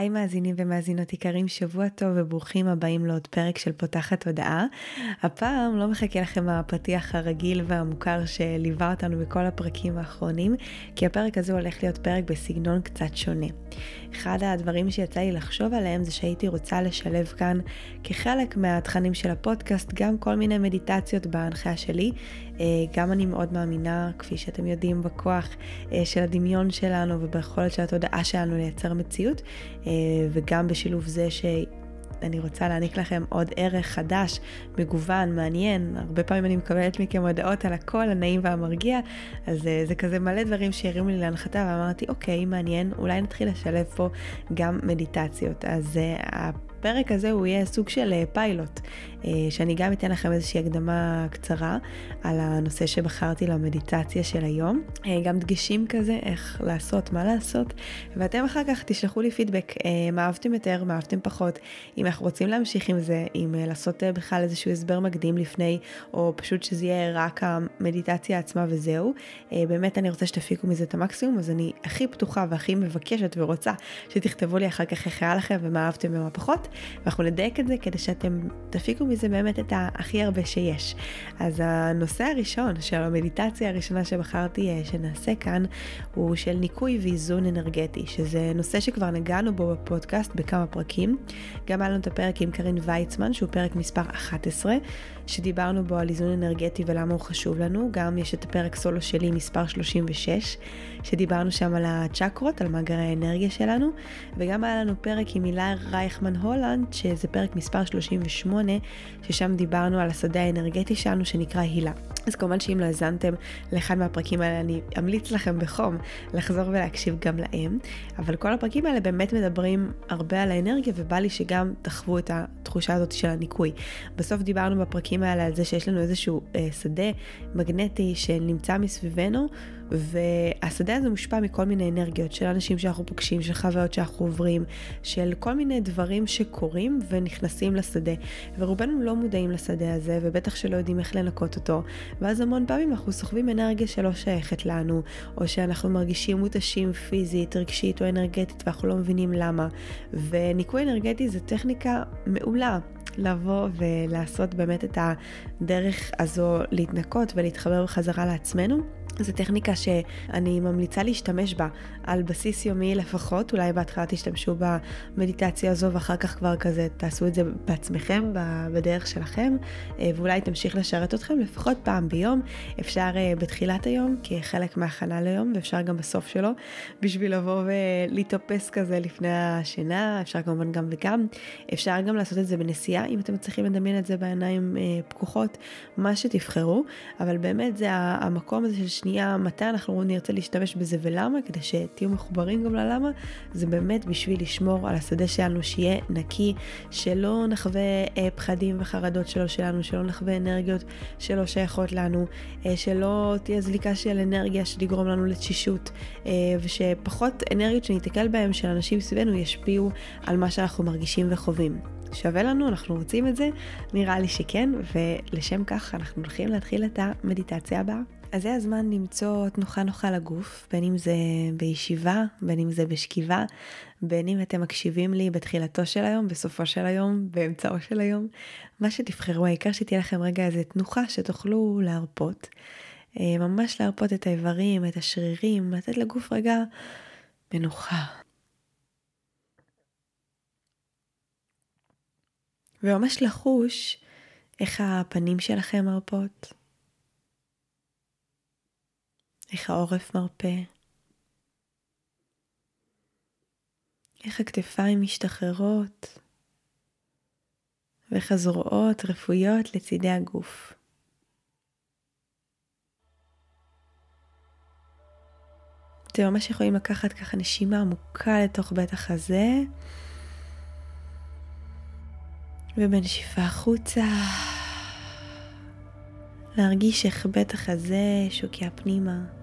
היי מאזינים ומאזינות יקרים, שבוע טוב וברוכים הבאים לעוד פרק של פותחת הודעה. הפעם לא מחכה לכם הפתיח הרגיל והמוכר שליווה אותנו בכל הפרקים האחרונים, כי הפרק הזה הולך להיות פרק בסגנון קצת שונה. אחד הדברים שיצא לי לחשוב עליהם זה שהייתי רוצה לשלב כאן כחלק מהתכנים של הפודקאסט גם כל מיני מדיטציות בהנחיה שלי. אה, גם אני מאוד מאמינה, כפי שאתם יודעים, בכוח אה, של הדמיון שלנו וביכולת של התודעה שלנו לייצר מציאות. אה, וגם בשילוב זה ש... אני רוצה להעניק לכם עוד ערך חדש, מגוון, מעניין. הרבה פעמים אני מקבלת מכם הודעות על הקול הנעים והמרגיע, אז זה כזה מלא דברים שהרימו לי להנחתה, ואמרתי, אוקיי, מעניין, אולי נתחיל לשלב פה גם מדיטציות. אז הפרק הזה הוא יהיה סוג של אה, פיילוט, אה, שאני גם אתן לכם איזושהי הקדמה קצרה על הנושא שבחרתי למדיטציה של היום, אה, גם דגשים כזה, איך לעשות, מה לעשות, ואתם אחר כך תשלחו לי פידבק, מה אהבתם יותר, מה אהבתם פחות, אם אנחנו רוצים להמשיך עם זה, אם לעשות בכלל איזשהו הסבר מקדים לפני, או פשוט שזה יהיה רק המדיטציה עצמה וזהו. באמת אני רוצה שתפיקו מזה את המקסימום, אז אני הכי פתוחה והכי מבקשת ורוצה שתכתבו לי אחר כך איך היה לכם ומה אהבתם ומה פחות. ואנחנו נדייק את זה כדי שאתם תפיקו מזה באמת את הכי הרבה שיש. אז הנושא הראשון של המדיטציה הראשונה שבחרתי אה, שנעשה כאן הוא של ניקוי ואיזון אנרגטי, שזה נושא שכבר נגענו בו בפודקאסט בכמה פרקים. גם היה לנו את הפרק עם קרין ויצמן שהוא פרק מספר 11, שדיברנו בו על איזון אנרגטי ולמה הוא חשוב לנו. גם יש את הפרק סולו שלי מספר 36, שדיברנו שם על הצ'קרות, על מאגרי האנרגיה שלנו, וגם היה לנו פרק עם הילה רייכמן הול הולנד, שזה פרק מספר 38, ששם דיברנו על השדה האנרגטי שלנו שנקרא הילה. אז כמובן שאם לא האזנתם לאחד מהפרקים האלה, אני אמליץ לכם בחום לחזור ולהקשיב גם להם. אבל כל הפרקים האלה באמת מדברים הרבה על האנרגיה, ובא לי שגם תחוו את התחושה הזאת של הניקוי. בסוף דיברנו בפרקים האלה על זה שיש לנו איזשהו אה, שדה מגנטי שנמצא מסביבנו. והשדה הזה מושפע מכל מיני אנרגיות של אנשים שאנחנו פוגשים, של חוויות שאנחנו עוברים, של כל מיני דברים שקורים ונכנסים לשדה. ורובנו לא מודעים לשדה הזה, ובטח שלא יודעים איך לנקות אותו, ואז המון פעמים אנחנו סוחבים אנרגיה שלא שייכת לנו, או שאנחנו מרגישים מותשים פיזית, רגשית או אנרגטית, ואנחנו לא מבינים למה. וניקוי אנרגטי זה טכניקה מעולה. לבוא ולעשות באמת את הדרך הזו להתנקות ולהתחבר בחזרה לעצמנו. זו טכניקה שאני ממליצה להשתמש בה על בסיס יומי לפחות, אולי בהתחלה תשתמשו במדיטציה הזו ואחר כך כבר כזה תעשו את זה בעצמכם, בדרך שלכם, אה, ואולי תמשיך לשרת אתכם לפחות פעם ביום. אפשר אה, בתחילת היום כחלק מהכנה ליום, ואפשר גם בסוף שלו, בשביל לבוא ולהתאפס כזה לפני השינה, אפשר כמובן גם וגם. אפשר גם לעשות את זה בנסיעה, אם אתם מצליחים לדמיין את זה בעיניים אה, פקוחות, מה שתבחרו, אבל באמת זה המקום הזה של שנייה מתי אנחנו נרצה להשתמש בזה ולמה, כדי שתהיו מחוברים גם ללמה, זה באמת בשביל לשמור על השדה שלנו שיהיה נקי, שלא נחווה אה, פחדים וחרדות שלו שלנו, שלא נחווה אנרגיות שלא שייכות לנו, אה, שלא תהיה זליקה של אנרגיה שתגרום לנו לתשישות, אה, ושפחות אנרגיות שניתקל בהם של אנשים סביבנו ישפיעו על מה שאנחנו מרגישים וחווים. שווה לנו, אנחנו רוצים את זה? נראה לי שכן, ולשם כך אנחנו הולכים להתחיל את המדיטציה הבאה. אז זה הזמן למצוא תנוחה נוחה לגוף, בין אם זה בישיבה, בין אם זה בשכיבה, בין אם אתם מקשיבים לי בתחילתו של היום, בסופו של היום, באמצעו של היום, מה שתבחרו, העיקר שתהיה לכם רגע איזה תנוחה שתוכלו להרפות, אה, ממש להרפות את האיברים, את השרירים, לתת לגוף רגע מנוחה. וממש לחוש איך הפנים שלכם מרפות. איך העורף מרפה, איך הכתפיים משתחררות, ואיך הזרועות רפויות לצידי הגוף. אתם ממש יכולים לקחת ככה נשימה עמוקה לתוך בית החזה, ובנשיפה החוצה, להרגיש איך בית החזה שוקע פנימה.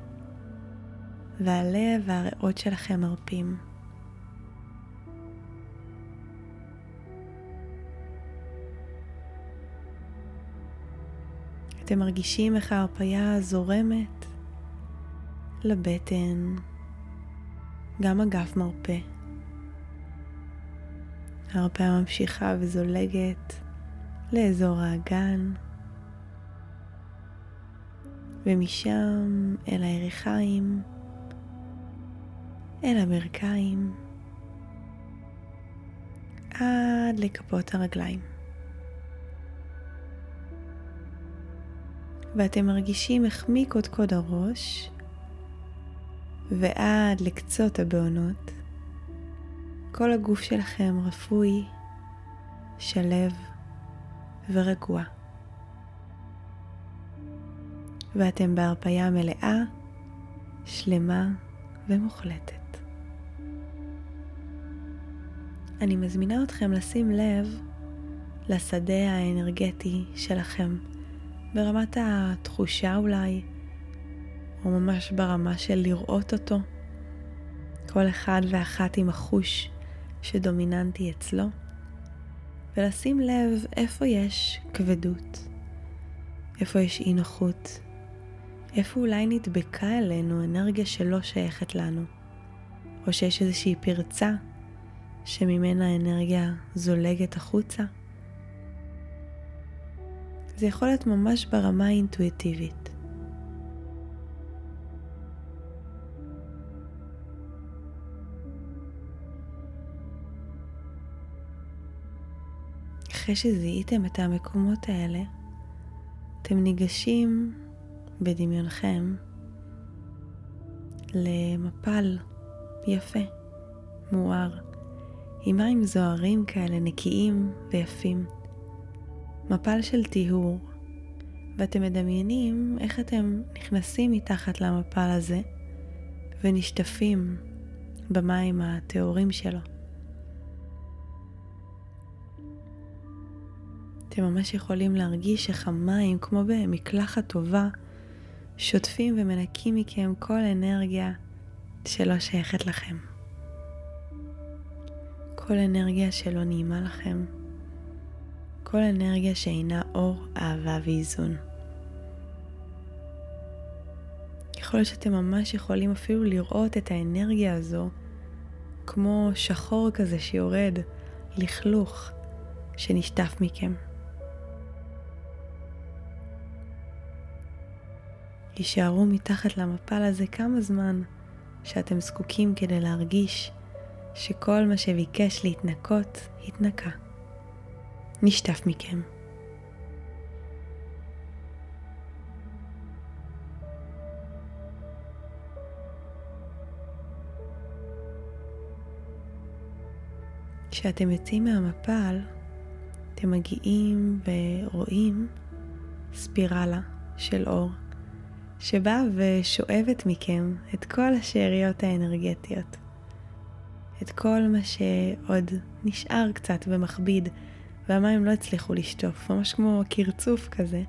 והלב והריאות שלכם מרפים. אתם מרגישים איך ההרפייה זורמת לבטן, גם הגף מרפה. ההרפאה ממשיכה וזולגת לאזור האגן, ומשם אל הירכיים, אל הברכיים, עד לכפות הרגליים. ואתם מרגישים איך מקודקוד הראש ועד לקצות הבעונות, כל הגוף שלכם רפוי, שלב ורגוע. ואתם בהרפייה מלאה, שלמה ומוחלטת. אני מזמינה אתכם לשים לב לשדה האנרגטי שלכם, ברמת התחושה אולי, או ממש ברמה של לראות אותו, כל אחד ואחת עם החוש שדומיננטי אצלו, ולשים לב איפה יש כבדות, איפה יש אי נוחות, איפה אולי נדבקה אלינו אנרגיה שלא שייכת לנו, או שיש איזושהי פרצה שממנה האנרגיה זולגת החוצה. זה יכול להיות ממש ברמה האינטואיטיבית. אחרי שזיהיתם את המקומות האלה, אתם ניגשים בדמיונכם למפל יפה, מואר, עם מים זוהרים כאלה נקיים ויפים. מפל של טיהור, ואתם מדמיינים איך אתם נכנסים מתחת למפל הזה ונשטפים במים הטהורים שלו. אתם ממש יכולים להרגיש איך המים, כמו במקלחת טובה, שוטפים ומנקים מכם כל אנרגיה שלא שייכת לכם. כל אנרגיה שלא נעימה לכם. כל אנרגיה שאינה אור, אהבה ואיזון. יכול להיות שאתם ממש יכולים אפילו לראות את האנרגיה הזו כמו שחור כזה שיורד, לכלוך שנשטף מכם. הישארו מתחת למפל הזה כמה זמן שאתם זקוקים כדי להרגיש שכל מה שביקש להתנקות, התנקה. נשטף מכם. כשאתם יוצאים מהמפל, אתם מגיעים ורואים ספירלה של אור שבאה ושואבת מכם את כל השאריות האנרגטיות. את כל מה שעוד נשאר קצת ומכביד, והמים לא הצליחו לשטוף, ממש כמו קרצוף כזה,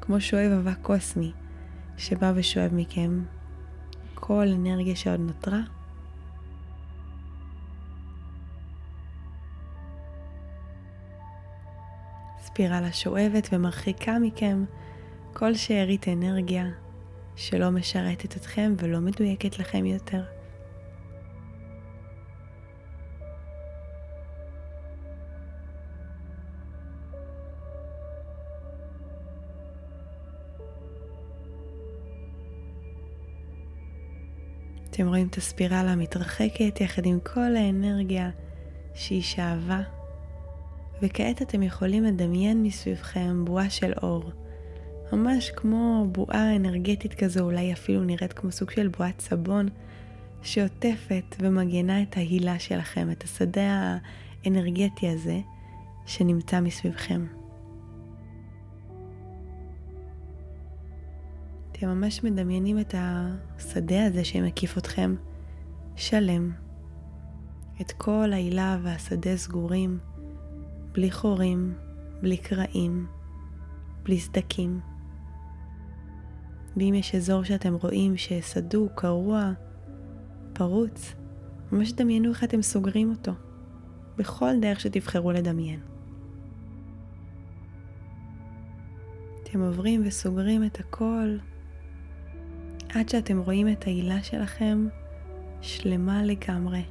כמו שואב אבק קוסמי, שבא ושואב מכם כל אנרגיה שעוד נותרה. ספירלה שואבת ומרחיקה מכם כל שארית אנרגיה שלא משרתת אתכם ולא מדויקת לכם יותר. אתם רואים את הספירלה מתרחקת יחד עם כל האנרגיה שהיא שאבה, וכעת אתם יכולים לדמיין מסביבכם בועה של אור. ממש כמו בועה אנרגטית כזו, אולי אפילו נראית כמו סוג של בועת סבון, שעוטפת ומגנה את ההילה שלכם, את השדה האנרגטי הזה שנמצא מסביבכם. אתם ממש מדמיינים את השדה הזה שמקיף אתכם שלם. את כל ההילה והשדה סגורים, בלי חורים, בלי קרעים, בלי סדקים. ואם יש אזור שאתם רואים שסדוק, קרוע, פרוץ, ממש דמיינו איך אתם סוגרים אותו, בכל דרך שתבחרו לדמיין. אתם עוברים וסוגרים את הכל עד שאתם רואים את העילה שלכם שלמה לגמרי,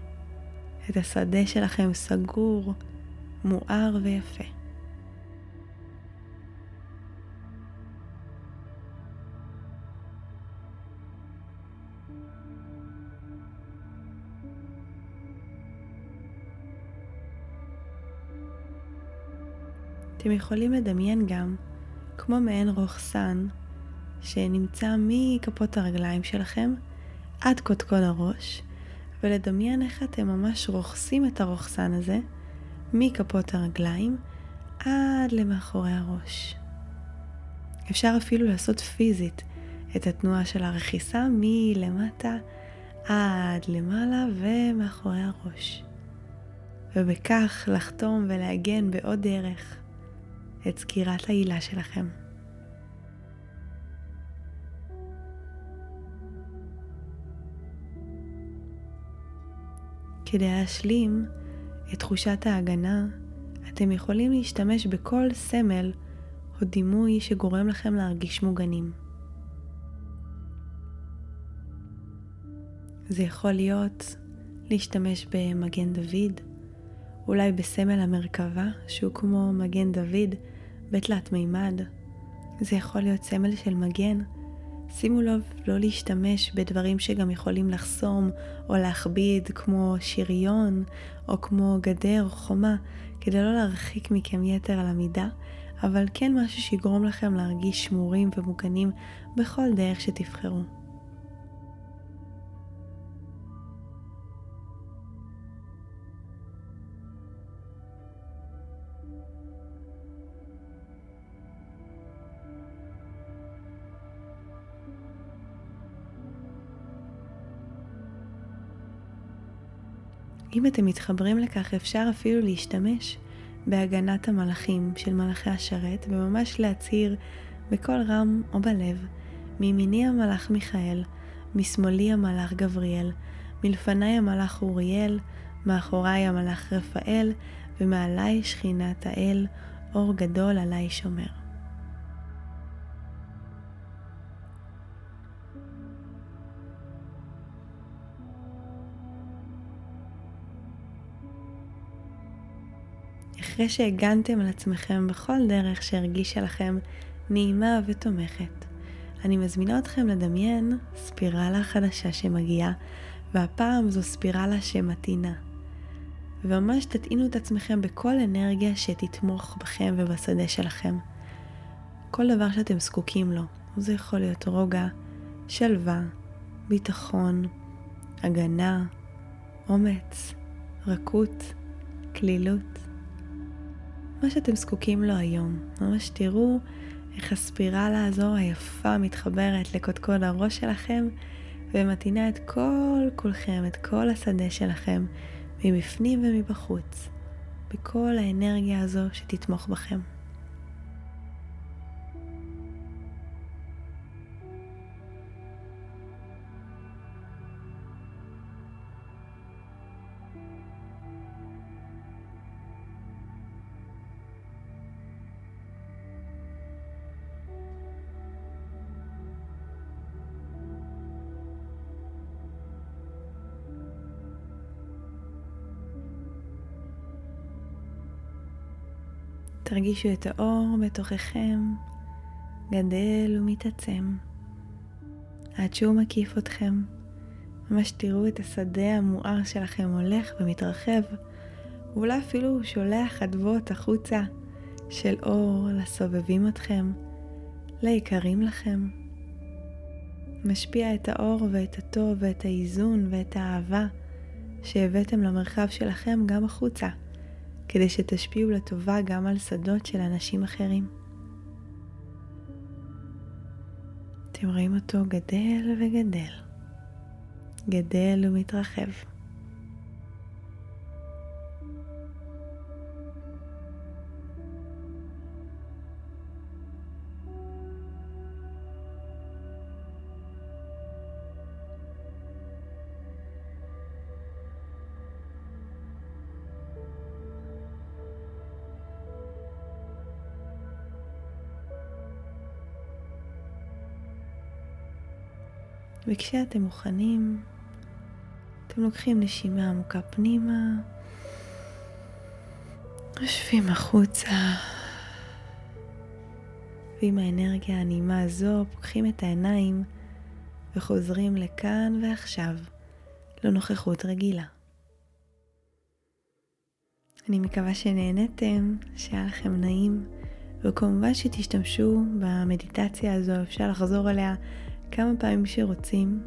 את השדה שלכם סגור מואר ויפה. אתם יכולים לדמיין גם כמו מעין רוכסן שנמצא מכפות הרגליים שלכם עד קודקוד הראש, ולדמיין איך אתם ממש רוכסים את הרוכסן הזה מכפות הרגליים עד למאחורי הראש. אפשר אפילו לעשות פיזית את התנועה של הרכיסה מלמטה עד למעלה ומאחורי הראש. ובכך לחתום ולעגן בעוד דרך את סגירת העילה שלכם. כדי להשלים את תחושת ההגנה, אתם יכולים להשתמש בכל סמל או דימוי שגורם לכם להרגיש מוגנים. זה יכול להיות להשתמש במגן דוד, אולי בסמל המרכבה שהוא כמו מגן דוד בתלת מימד. זה יכול להיות סמל של מגן. שימו לב לא להשתמש בדברים שגם יכולים לחסום או להכביד כמו שריון או כמו גדר או חומה כדי לא להרחיק מכם יתר על המידה, אבל כן משהו שיגרום לכם להרגיש שמורים ומוגנים בכל דרך שתבחרו. אם אתם מתחברים לכך, אפשר אפילו להשתמש בהגנת המלאכים של מלאכי השרת, וממש להצהיר בקול רם או בלב, מימיני המלאך מיכאל, משמאלי המלאך גבריאל, מלפניי המלאך אוריאל, מאחוריי המלאך רפאל, ומעליי שכינת האל, אור גדול עליי שומר. אחרי שהגנתם על עצמכם בכל דרך שהרגישה לכם נעימה ותומכת. אני מזמינה אתכם לדמיין ספירלה חדשה שמגיעה, והפעם זו ספירלה שמתאינה. וממש תטעינו את עצמכם בכל אנרגיה שתתמוך בכם ובשדה שלכם. כל דבר שאתם זקוקים לו, זה יכול להיות רוגע, שלווה, ביטחון, הגנה, אומץ, רכות, כלילות. מה שאתם זקוקים לו היום. ממש תראו איך הספירלה הזו היפה מתחברת לקודקוד הראש שלכם ומתאינה את כל כולכם, את כל השדה שלכם, מבפנים ומבחוץ, בכל האנרגיה הזו שתתמוך בכם. תרגישו את האור בתוככם גדל ומתעצם עד שהוא מקיף אתכם. ממש תראו את השדה המואר שלכם הולך ומתרחב, ואולי אפילו שולח אדוות החוצה של אור לסובבים אתכם, ליקרים לכם. משפיע את האור ואת הטוב ואת האיזון ואת האהבה שהבאתם למרחב שלכם גם החוצה. כדי שתשפיעו לטובה גם על שדות של אנשים אחרים. אתם רואים אותו גדל וגדל, גדל ומתרחב. וכשאתם מוכנים, אתם לוקחים נשימה עמוקה פנימה, יושבים החוצה. ועם האנרגיה הנעימה הזו פוקחים את העיניים וחוזרים לכאן ועכשיו, לנוכחות רגילה. אני מקווה שנהנתם, שהיה לכם נעים, וכמובן שתשתמשו במדיטציה הזו, אפשר לחזור אליה כמה פעמים שרוצים,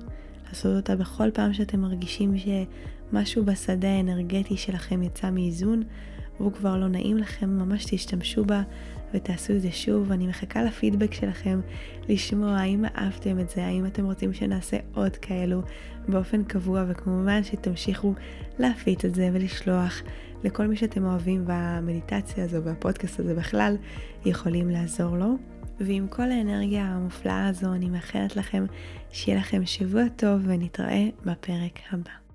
לעשות אותה בכל פעם שאתם מרגישים שמשהו בשדה האנרגטי שלכם יצא מאיזון, והוא כבר לא נעים לכם, ממש תשתמשו בה ותעשו את זה שוב. אני מחכה לפידבק שלכם, לשמוע האם אהבתם את זה, האם אתם רוצים שנעשה עוד כאלו באופן קבוע, וכמובן שתמשיכו להפיץ את זה ולשלוח לכל מי שאתם אוהבים במדיטציה הזו, והפודקאסט הזה בכלל, יכולים לעזור לו. ועם כל האנרגיה המופלאה הזו, אני מאחלת לכם שיהיה לכם שבוע טוב ונתראה בפרק הבא.